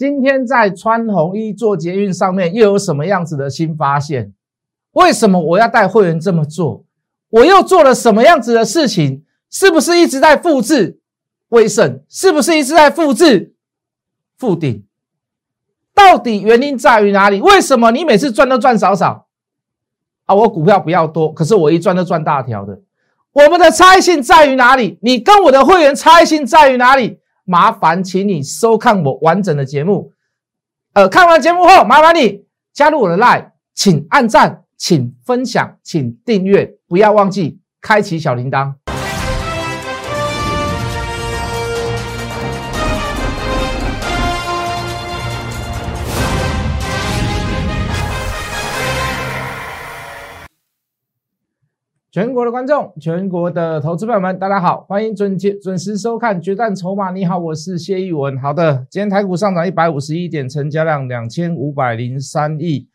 今天在穿红衣做捷运上面又有什么样子的新发现？为什么我要带会员这么做？我又做了什么样子的事情？是不是一直在复制威盛？是不是一直在复制复顶？到底原因在于哪里？为什么你每次赚都赚少少？啊，我股票不要多，可是我一赚都赚大条的。我们的差异性在于哪里？你跟我的会员差异性在于哪里？麻烦请你收看我完整的节目。呃，看完节目后，麻烦你加入我的 Line，请按赞，请分享，请订阅，不要忘记开启小铃铛。全国的观众，全国的投资朋友们，大家好，欢迎准准准时收看《决战筹码》。你好，我是谢逸文。好的，今天台股上涨一百五十一点，成交量两千五百零三亿。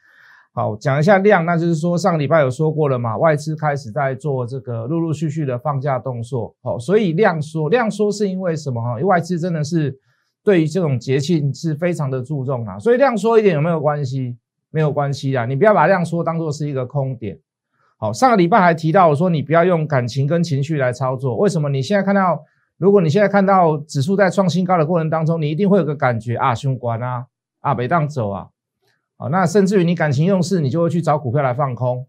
好，讲一下量，那就是说上礼拜有说过了嘛，外资开始在做这个陆陆续续的放假动作。好，所以量缩，量缩是因为什么？哈，因为外资真的是对于这种节庆是非常的注重啊，所以量缩一点有没有关系？没有关系啊，你不要把量缩当做是一个空点。好，上个礼拜还提到我说你不要用感情跟情绪来操作。为什么？你现在看到，如果你现在看到指数在创新高的过程当中，你一定会有个感觉啊，凶关啊，啊，北当走啊，好，那甚至于你感情用事，你就会去找股票来放空，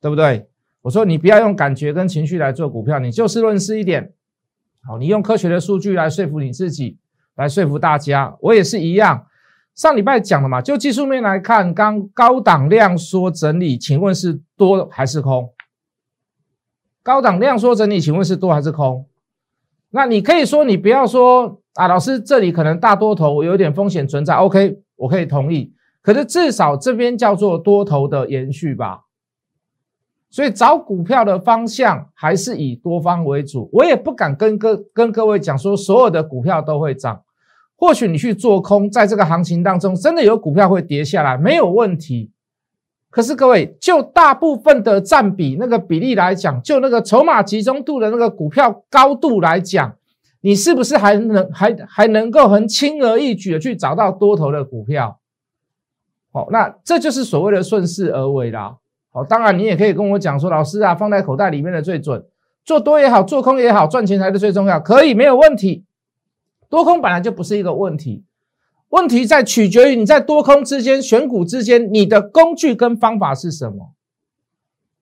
对不对？我说你不要用感觉跟情绪来做股票，你就事论事一点。好，你用科学的数据来说服你自己，来说服大家。我也是一样。上礼拜讲了嘛，就技术面来看，刚高档量缩整理，请问是多还是空？高档量缩整理，请问是多还是空？那你可以说，你不要说啊，老师这里可能大多头有点风险存在，OK，我可以同意。可是至少这边叫做多头的延续吧。所以找股票的方向还是以多方为主。我也不敢跟各跟各位讲说，所有的股票都会涨。或许你去做空，在这个行情当中，真的有股票会跌下来，没有问题。可是各位，就大部分的占比那个比例来讲，就那个筹码集中度的那个股票高度来讲，你是不是还能还还能够很轻而易举的去找到多头的股票？好，那这就是所谓的顺势而为啦。好，当然你也可以跟我讲说，老师啊，放在口袋里面的最准，做多也好，做空也好，赚钱才是最重要，可以没有问题。多空本来就不是一个问题，问题在取决于你在多空之间选股之间，你的工具跟方法是什么。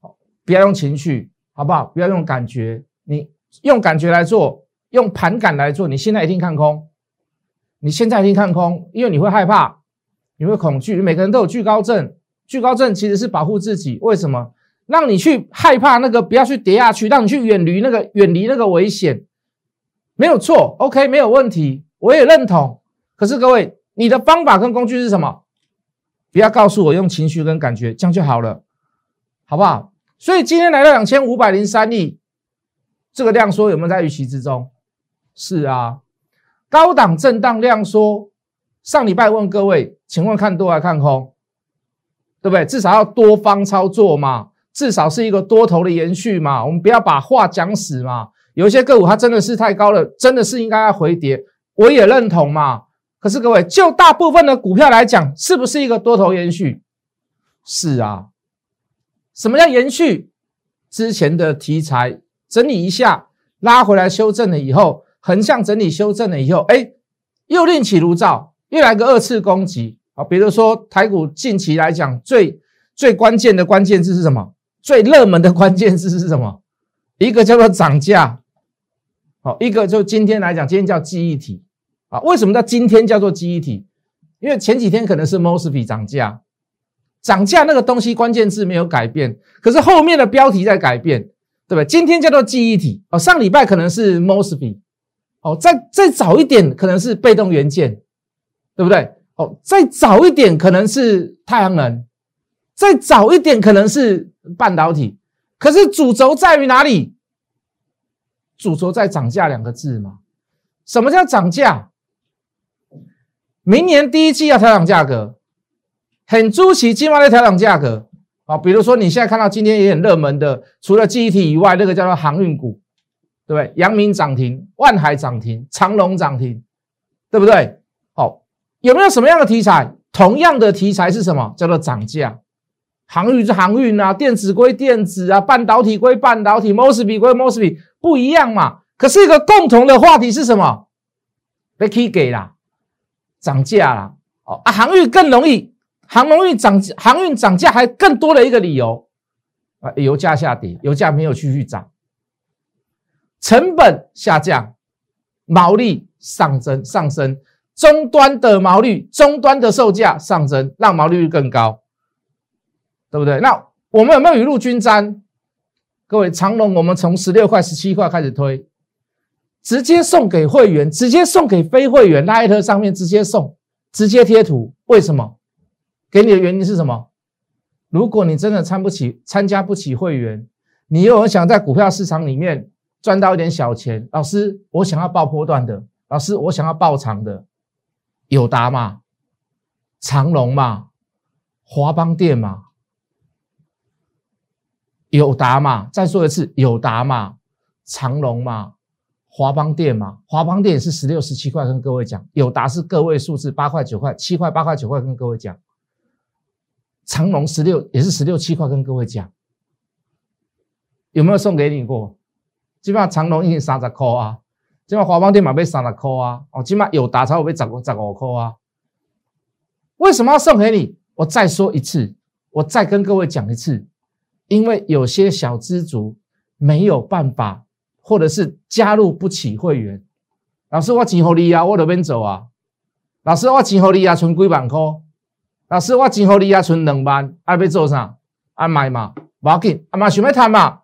好，不要用情绪，好不好？不要用感觉，你用感觉来做，用盘感来做，你现在一定看空，你现在一定看空，因为你会害怕，你会恐惧。每个人都有惧高症，惧高症其实是保护自己。为什么？让你去害怕那个，不要去跌下去，让你去远离那个，远离那个危险。没有错，OK，没有问题，我也认同。可是各位，你的方法跟工具是什么？不要告诉我用情绪跟感觉，这样就好了，好不好？所以今天来到两千五百零三亿，这个量缩有没有在预期之中？是啊，高档震荡量缩。上礼拜问各位，请问看多还是看空？对不对？至少要多方操作嘛，至少是一个多头的延续嘛。我们不要把话讲死嘛。有些个股它真的是太高了，真的是应该要回跌，我也认同嘛。可是各位，就大部分的股票来讲，是不是一个多头延续？是啊。什么叫延续？之前的题材整理一下，拉回来修正了以后，横向整理修正了以后，哎，又另起炉灶，又来个二次攻击啊。比如说台股近期来讲，最最关键的关键字是什么？最热门的关键字是什么？一个叫做涨价。好，一个就今天来讲，今天叫记忆体啊。为什么叫今天叫做记忆体？因为前几天可能是 Mosfet 涨价，涨价那个东西关键字没有改变，可是后面的标题在改变，对不对？今天叫做记忆体哦，上礼拜可能是 Mosfet，哦，再再早一点可能是被动元件，对不对？哦，再早一点可能是太阳能，再早一点可能是半导体，可是主轴在于哪里？主轴在涨价两个字嘛？什么叫涨价？明年第一季要调涨价格，很出奇，今晚的调涨价格啊！比如说你现在看到今天也很热门的，除了记忆体以外，那个叫做航运股，对不对？阳明涨停，万海涨停，长隆涨停，对不对？好，有没有什么样的题材？同样的题材是什么？叫做涨价。航运是航运啊，电子归电子啊，半导体归半导体，mosfet 归 mosfet，不一样嘛。可是一个共同的话题是什么？被 K 给了，涨价了。哦啊，航运更容易，航运涨，航运涨价还更多的一个理由啊，油价下跌，油价没有继续涨，成本下降，毛利上增上升，终端的毛利，终端的售价上升，让毛利率更高。对不对？那我们有没有雨露均沾？各位，长隆我们从十六块、十七块开始推，直接送给会员，直接送给非会员，拉一特上面直接送，直接贴图。为什么？给你的原因是什么？如果你真的参不起、参加不起会员，你又很想在股票市场里面赚到一点小钱，老师，我想要爆波段的，老师，我想要爆长的，友达嘛，长隆嘛，华邦电嘛。友达嘛，再说一次，友达嘛，长隆嘛，华邦店嘛，华邦店也是十六、十七块，跟各位讲，友达是个位数字，八块、九块、七块、八块、九块，跟各位讲，长隆十六也是十六七块，跟各位讲，有没有送给你过？基本上长隆已经三十块啊，基本上华邦店嘛被三十块啊，哦，起码友达才会被十十五块啊。为什么要送给你？我再说一次，我再跟各位讲一次。因为有些小资族没有办法，或者是加入不起会员。老师，我钱给你啊，我这边走啊。老师，我钱给你啊，存几万块。老师，我钱给你啊，存两万，爱要做啥？爱买嘛，不要紧，阿妈想要谈嘛。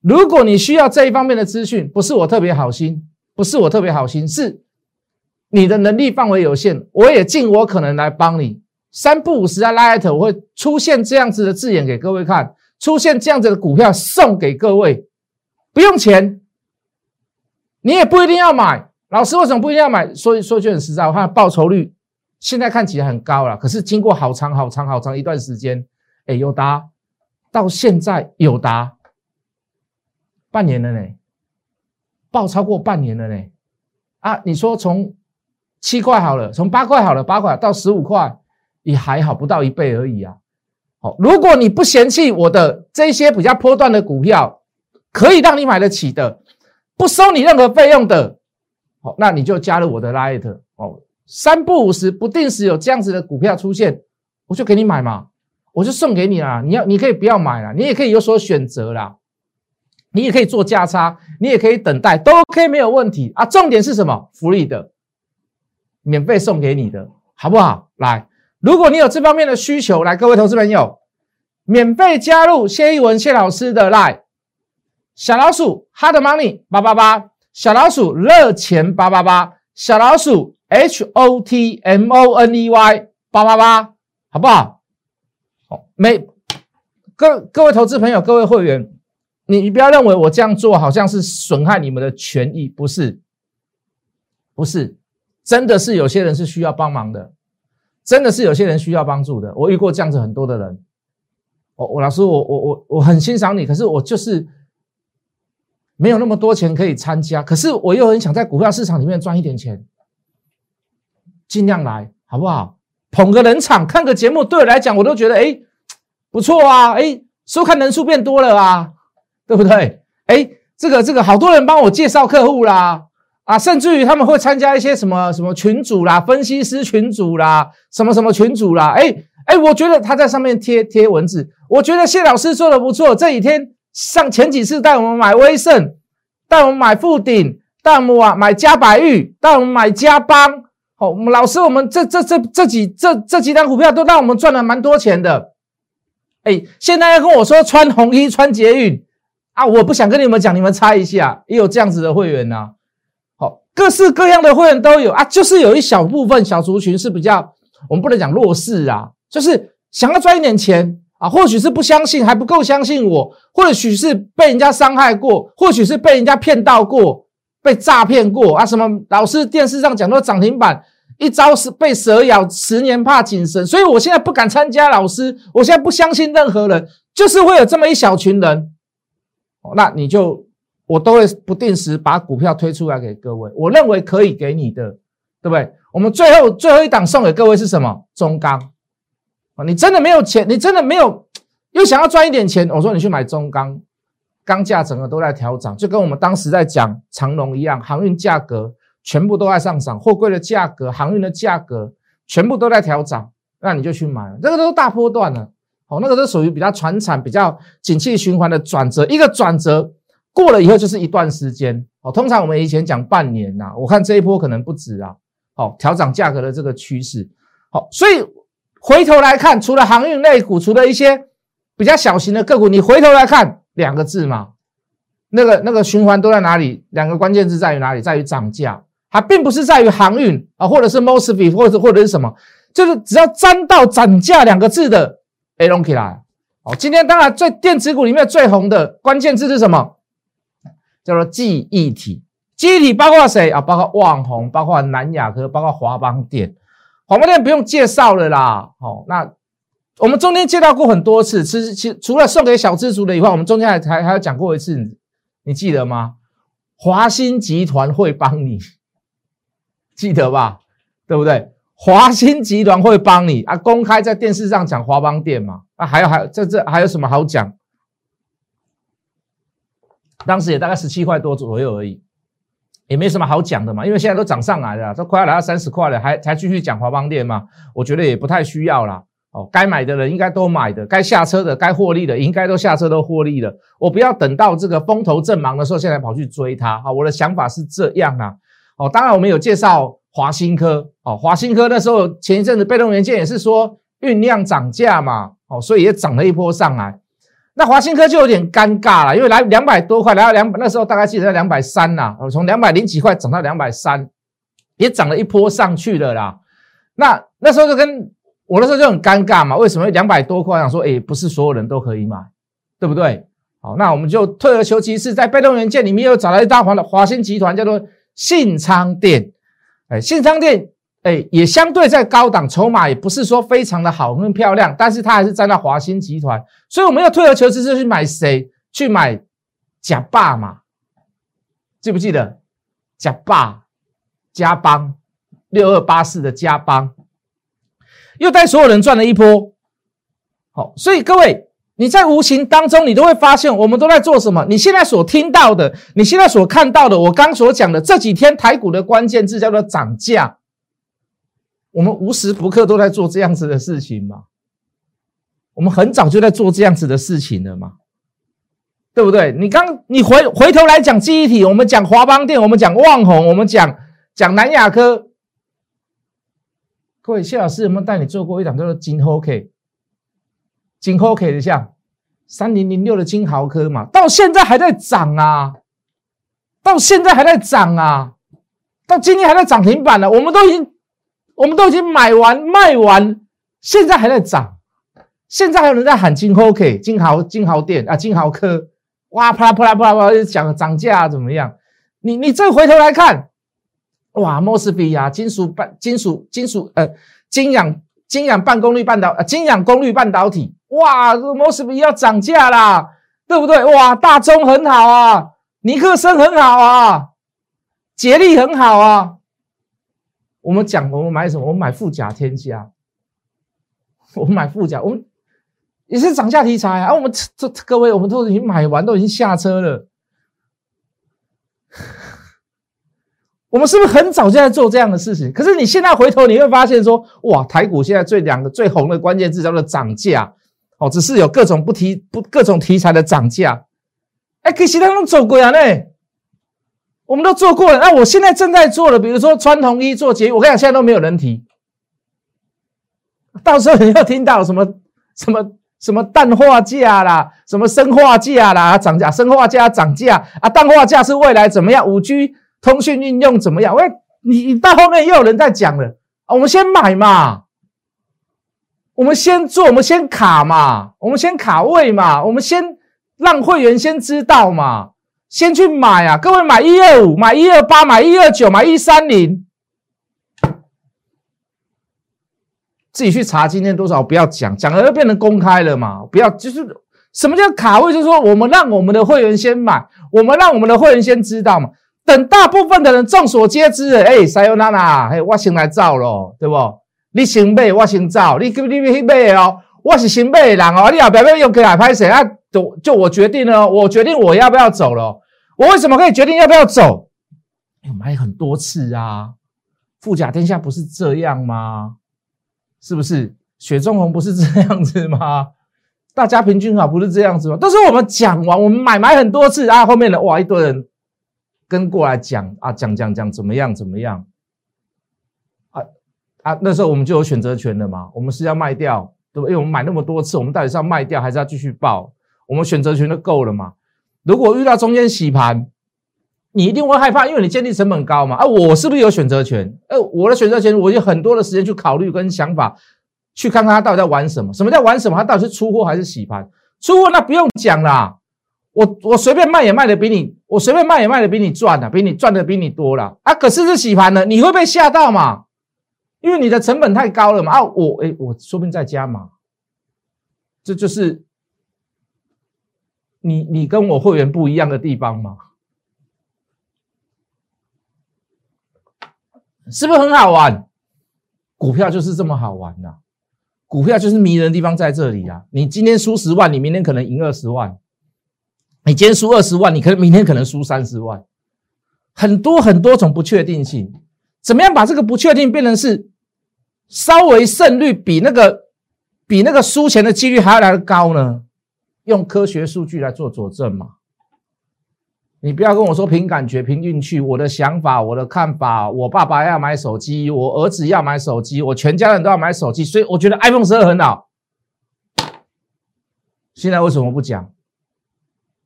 如果你需要这一方面的资讯，不是我特别好心，不是我特别好心，是你的能力范围有限，我也尽我可能来帮你。三不五时啊，拉艾特我会出现这样子的字眼给各位看。出现这样子的股票送给各位，不用钱，你也不一定要买。老师为什么不一定要买？说说句很实在，我看报酬率现在看起来很高了，可是经过好长好长好长一段时间，哎，有达到现在有达半年了呢，报超过半年了呢。啊，你说从七块好了，从八块好了，八块到十五块也还好，不到一倍而已啊。如果你不嫌弃我的这些比较波段的股票，可以让你买得起的，不收你任何费用的，好，那你就加入我的 Light 哦。三不五时不定时有这样子的股票出现，我就给你买嘛，我就送给你啦。你要你可以不要买啦，你也可以有所选择啦，你也可以做价差，你也可以等待，都 OK 没有问题啊。重点是什么？福利的，免费送给你的，好不好？来。如果你有这方面的需求，来，各位投资朋友，免费加入谢一文谢老师的 Line，小老鼠 Hard Money 八八八，小老鼠热钱八八八，小老鼠 H O T M O N E Y 八八八，好不好？好，每各各位投资朋友，各位会员，你你不要认为我这样做好像是损害你们的权益，不是，不是，真的是有些人是需要帮忙的。真的是有些人需要帮助的，我遇过这样子很多的人。我我老师，我我我我很欣赏你，可是我就是没有那么多钱可以参加，可是我又很想在股票市场里面赚一点钱，尽量来好不好？捧个人场，看个节目，对我来讲，我都觉得哎不错啊，哎收看人数变多了啊，对不对？哎，这个这个好多人帮我介绍客户啦。啊，甚至于他们会参加一些什么什么群组啦、分析师群组啦、什么什么群组啦。哎哎，我觉得他在上面贴贴文字，我觉得谢老师做的不错。这几天上前几次带我们买威盛，带我们买富鼎，带我们买买嘉百玉，带我们买嘉邦。好，老师，我们这这这这几这这几单股票都让我们赚了蛮多钱的。哎，现在要跟我说穿红衣穿捷运啊，我不想跟你们讲，你们猜一下，也有这样子的会员呐。好各式各样的会员都有啊，就是有一小部分小族群是比较，我们不能讲弱势啊，就是想要赚一点钱啊，或许是不相信，还不够相信我，或许是被人家伤害过，或许是被人家骗到过，被诈骗过啊。什么老师电视上讲到涨停板，一朝是被蛇咬，十年怕井绳，所以我现在不敢参加。老师，我现在不相信任何人，就是会有这么一小群人，那你就。我都会不定时把股票推出来给各位，我认为可以给你的，对不对？我们最后最后一档送给各位是什么？中钢啊，你真的没有钱，你真的没有又想要赚一点钱，我说你去买中钢，钢价整个都在调涨，就跟我们当时在讲长龙一样，航运价格全部都在上涨，货柜的价格、航运的价格全部都在调涨，那你就去买，这个都是大波段了。哦，那个都属于比较传产、比较景气循环的转折，一个转折过了以后就是一段时间。哦，通常我们以前讲半年呐，我看这一波可能不止啊。哦，调整价格的这个趋势，好，所以回头来看，除了航运类股，除了一些比较小型的个股，你回头来看两个字嘛，那个那个循环都在哪里？两个关键字在于哪里？在于涨价，它并不是在于航运啊，或者是 mostly，或者或者是什么，就是只要沾到涨价两个字的。A 龙起来，好，今天当然最电子股里面最红的关键字是什么？叫做记忆体。记忆体包括谁啊？包括旺宏，包括南亚科，包括华邦电。华邦电不用介绍了啦。好，那我们中间介绍过很多次，其实其除了送给小资族的以外，我们中间还还还有讲过一次，你记得吗？华兴集团会帮你，记得吧？对不对？华兴集团会帮你啊，公开在电视上讲华邦店嘛？啊，还有还有这这还有什么好讲？当时也大概十七块多左右而已，也没什么好讲的嘛，因为现在都涨上来了，都快要来到三十块了，还才继续讲华邦店嘛？我觉得也不太需要啦。哦，该买的人应该都买的，该下车的、该获利的应该都下车都获利了。我不要等到这个风头正忙的时候，现在跑去追它。好，我的想法是这样啊。哦，当然我们有介绍。华新科哦，华新科那时候前一阵子被动元件也是说酝酿涨价嘛，哦，所以也涨了一波上来。那华新科就有点尴尬了，因为来两百多块，来到两百那时候大概记得在两百三呐，我，从两百零几块涨到两百三，也涨了一波上去了啦。那那时候就跟我那时候就很尴尬嘛，为什么两百多块？想说，哎，不是所有人都可以买，对不对？好，那我们就退而求其次，在被动元件里面又找到一大环的华新集团，叫做信昌电。哎，信昌店哎也相对在高档，筹码也不是说非常的好很漂亮，但是它还是占到华兴集团，所以我们要退而求其次去买谁？去买假霸嘛？记不记得假霸加邦六二八四的加邦，又带所有人赚了一波。好，所以各位。你在无形当中，你都会发现我们都在做什么。你现在所听到的，你现在所看到的，我刚所讲的这几天台股的关键字叫做涨价。我们无时不刻都在做这样子的事情嘛？我们很早就在做这样子的事情了嘛？对不对？你刚你回回头来讲记忆体，我们讲华邦电，我们讲旺宏，我们讲讲南亚科。各位谢老师有没有带你做过一档叫做金 OK？金豪科的像三零零六的金豪科嘛，到现在还在涨啊，到现在还在涨啊，到今天还在涨停板了。我们都已经，我们都已经买完卖完，现在还在涨，现在还有人在喊金豪科、金豪、金豪店啊、金豪科，哇，啪啦啪啦啪啦啪啦，讲涨价怎么样？你你再回头来看，哇，莫斯比亚金属半金属金属呃，金氧金氧半功率半导呃，金氧功率半导体。哇，这摩斯比要涨价啦，对不对？哇，大中很好啊，尼克森很好啊，捷力很好啊。我们讲，我们买什么？我们买富甲天下，我们买富甲，我们也是涨价题材啊。我们这各位，我们都已经买完，都已经下车了。我们是不是很早就在做这样的事情？可是你现在回头，你会发现说，哇，台股现在最两个最红的关键字叫做涨价。哦，只是有各种不提不各种题材的涨价，哎，可惜他们走过啊呢，我们都做过了。那我现在正在做的，比如说穿统一做节，我跟你讲，现在都没有人提。到时候你要听到什么什么什么氮化价啦，什么生化价啦涨价，生化价涨价啊，氮化价是未来怎么样？五 G 通讯应用怎么样？喂，你你到后面又有人在讲了啊，我们先买嘛。我们先做，我们先卡嘛，我们先卡位嘛，我们先让会员先知道嘛，先去买啊！各位买一二五，买一二八，买一二九，买一三零，自己去查今天多少，不要讲，讲了就变成公开了嘛，不要就是什么叫卡位，就是说我们让我们的会员先买，我们让我们的会员先知道嘛。等大部分的人众所皆知，哎，塞尤娜娜，嘿，我先来造咯，对不？你先买，我先造，你你你去买哦，我是先买的人哦，你要不要用给海拍谁啊？就就我决定了，我决定我要不要走了。我为什么可以决定要不要走？我买很多次啊，富甲天下不是这样吗？是不是？雪中红不是这样子吗？大家平均好不是这样子吗？都是我们讲完，我们买买很多次啊，后面的哇一堆人跟过来讲啊，讲讲讲怎么样怎么样啊啊，那时候我们就有选择权了嘛，我们是要卖掉，对不？因为我们买那么多次，我们到底是要卖掉还是要继续报？我们选择权都够了嘛？如果遇到中间洗盘，你一定会害怕，因为你建立成本高嘛。啊，我是不是有选择权？呃，我的选择权，我有很多的时间去考虑跟想法，去看看他到底在玩什么？什么叫玩什么？他到底是出货还是洗盘？出货那不用讲啦，我我随便卖也卖的比你，我随便卖也卖的比你赚的，比你赚的比你多了啊。可是是洗盘呢，你会被吓到嘛？因为你的成本太高了嘛。啊，我哎，我说不定再加嘛，这就是。你你跟我会员不一样的地方嘛？是不是很好玩？股票就是这么好玩呐！股票就是迷人的地方在这里啊！你今天输十万，你明天可能赢二十万；你今天输二十万，你可能明天可能输三十万。很多很多种不确定性，怎么样把这个不确定变成是稍微胜率比那个比那个输钱的几率还要来的高呢？用科学数据来做佐证嘛？你不要跟我说凭感觉、凭运气。我的想法、我的看法，我爸爸要买手机，我儿子要买手机，我全家人都要买手机，所以我觉得 iPhone 十二很好。现在为什么不讲？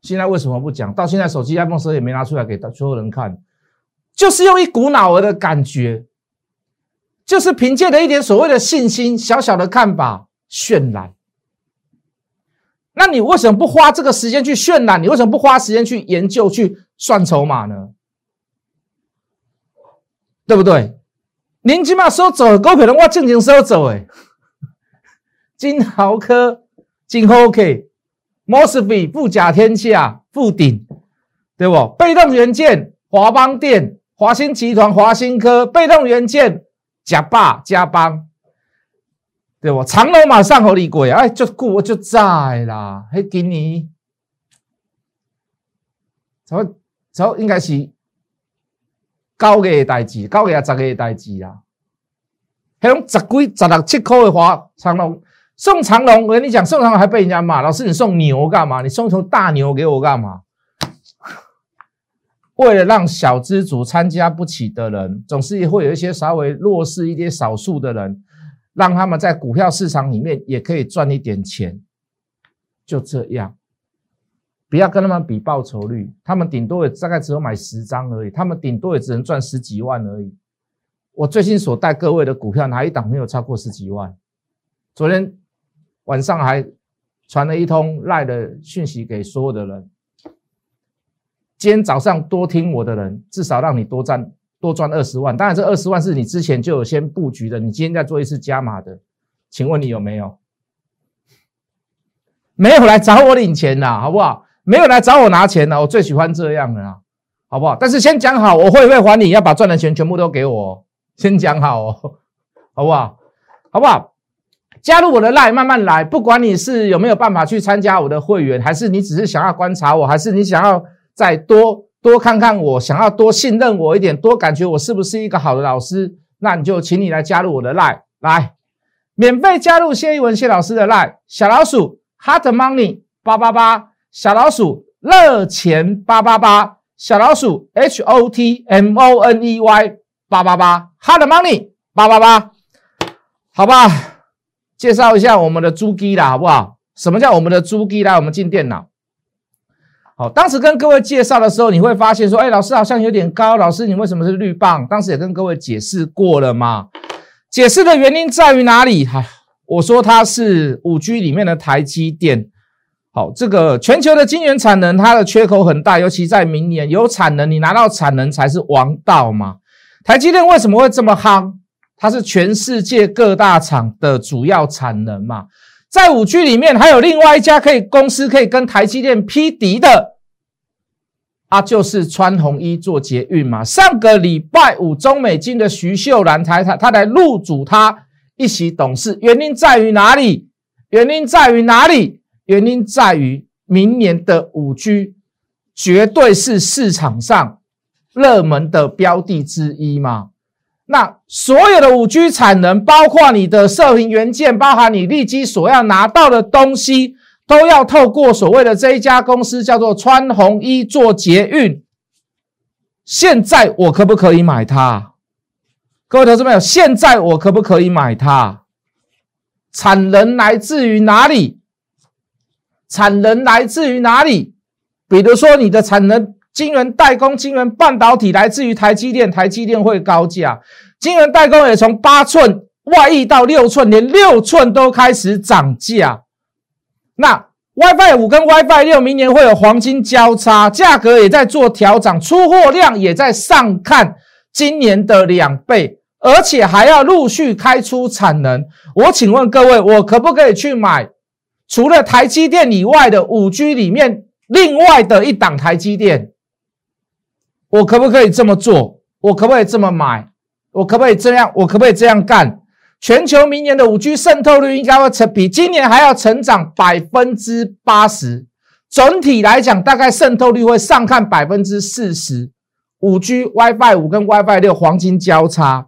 现在为什么不讲？到现在手机 iPhone 十二也没拿出来给所有人看，就是用一股脑儿的感觉，就是凭借着一点所谓的信心、小小的看法渲染。那你为什么不花这个时间去渲染？你为什么不花时间去研究、去算筹码呢？对不对？您起码收走股票的话，正经收走诶。金豪科、金 OK、摩斯比、富甲天下、富鼎，对不？被动元件、华邦电、华兴集团、华兴科、被动元件、甲霸、嘉邦。对不？长隆马上和你过呀，哎，就顾我就在啦。嘿，给你，早早应该是九月代志，九月十月代志啊。迄种十几、十六七块的话，长隆送长隆，我跟你讲，送长隆还被人家骂。老师，你送牛干嘛？你送头大牛给我干嘛？为了让小资主参加不起的人，总是会有一些稍微弱势一点、少数的人。让他们在股票市场里面也可以赚一点钱，就这样，不要跟他们比报酬率，他们顶多也大概只有买十张而已，他们顶多也只能赚十几万而已。我最近所带各位的股票，哪一档没有超过十几万？昨天晚上还传了一通赖的讯息给所有的人，今天早上多听我的人，至少让你多赚。多赚二十万，当然这二十万是你之前就有先布局的，你今天再做一次加码的，请问你有没有？没有来找我领钱呐，好不好？没有来找我拿钱的，我最喜欢这样的啦，好不好？但是先讲好，我会不会还你？要把赚的钱全部都给我，先讲好哦，好不好？好不好？加入我的 line，慢慢来，不管你是有没有办法去参加我的会员，还是你只是想要观察我，还是你想要再多。多看看我，想要多信任我一点，多感觉我是不是一个好的老师，那你就请你来加入我的 line，来免费加入谢一文谢老师的 line，小老鼠 hot money 八八八，小老鼠热钱八八八，小老鼠 h o t m o n e y 八八八，hot money 八八八，好吧，介绍一下我们的猪鸡啦，好不好？什么叫我们的猪鸡？来，我们进电脑。好，当时跟各位介绍的时候，你会发现说，哎，老师好像有点高。老师，你为什么是绿棒？当时也跟各位解释过了嘛。解释的原因在于哪里？哈，我说它是五 G 里面的台积电。好，这个全球的晶圆产能，它的缺口很大，尤其在明年有产能，你拿到产能才是王道嘛。台积电为什么会这么夯？它是全世界各大厂的主要产能嘛。在五 G 里面，还有另外一家可以公司可以跟台积电匹敌的。啊，就是穿红衣做捷运嘛。上个礼拜五，中美金的徐秀兰才他他来入主他一席董事，原因在于哪里？原因在于哪里？原因在于明年的五 G 绝对是市场上热门的标的之一嘛。那所有的五 G 产能，包括你的射频元件，包含你立基所要拿到的东西，都要透过所谓的这一家公司叫做川红一做捷运。现在我可不可以买它？各位投资朋友，现在我可不可以买它？产能来自于哪里？产能来自于哪里？比如说你的产能。晶圆代工、晶圆半导体来自于台积电，台积电会高价。晶圆代工也从八寸外溢到六寸，连六寸都开始涨价。那 WiFi 五跟 WiFi 六明年会有黄金交叉，价格也在做调整，出货量也在上看今年的两倍，而且还要陆续开出产能。我请问各位，我可不可以去买除了台积电以外的五 G 里面另外的一档台积电？我可不可以这么做？我可不可以这么买？我可不可以这样？我可不可以这样干？全球明年的五 G 渗透率应该会成比今年还要成长百分之八十。整体来讲，大概渗透率会上看百分之四十。五 G WiFi 五跟 WiFi 六黄金交叉。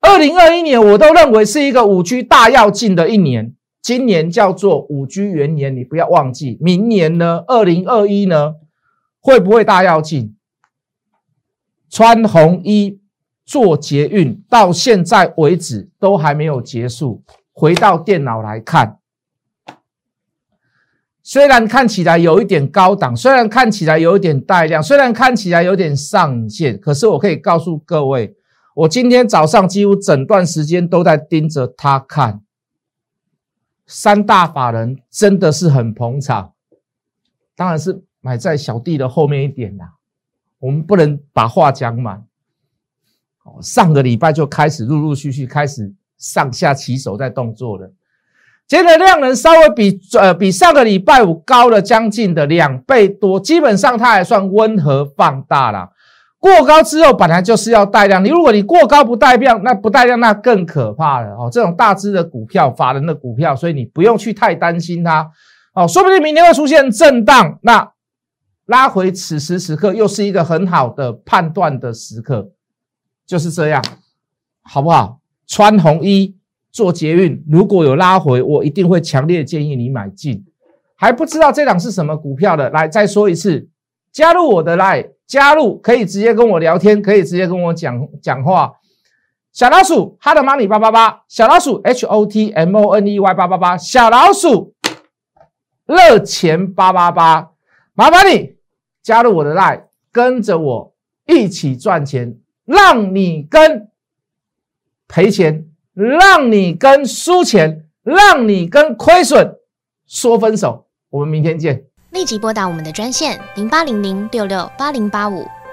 二零二一年我都认为是一个五 G 大要进的一年。今年叫做五 G 元年，你不要忘记。明年呢？二零二一呢？会不会大要进？穿红衣做捷运，到现在为止都还没有结束。回到电脑来看，虽然看起来有一点高档，虽然看起来有一点带量，虽然看起来有点上限，可是我可以告诉各位，我今天早上几乎整段时间都在盯着它看。三大法人真的是很捧场，当然是买在小弟的后面一点啦。我们不能把话讲满。哦，上个礼拜就开始陆陆续续开始上下起手在动作了，今天的量能稍微比呃比上个礼拜五高了将近的两倍多，基本上它还算温和放大了。过高之后本来就是要带量，你如果你过高不带量，那不带量那更可怕了哦。这种大只的股票，法人的股票，所以你不用去太担心它哦，说不定明天会出现震荡那。拉回此时此刻又是一个很好的判断的时刻，就是这样，好不好？穿红衣做捷运，如果有拉回，我一定会强烈建议你买进。还不知道这档是什么股票的，来再说一次，加入我的来，加入可以直接跟我聊天，可以直接跟我讲讲话。小老鼠，hot money 八八八，小老鼠 h o t m o n e y 八八八，小老鼠热钱八八八，麻烦你。加入我的 line，跟着我一起赚钱，让你跟赔钱，让你跟输钱，让你跟亏损说分手。我们明天见。立即拨打我们的专线零八零零六六八零八五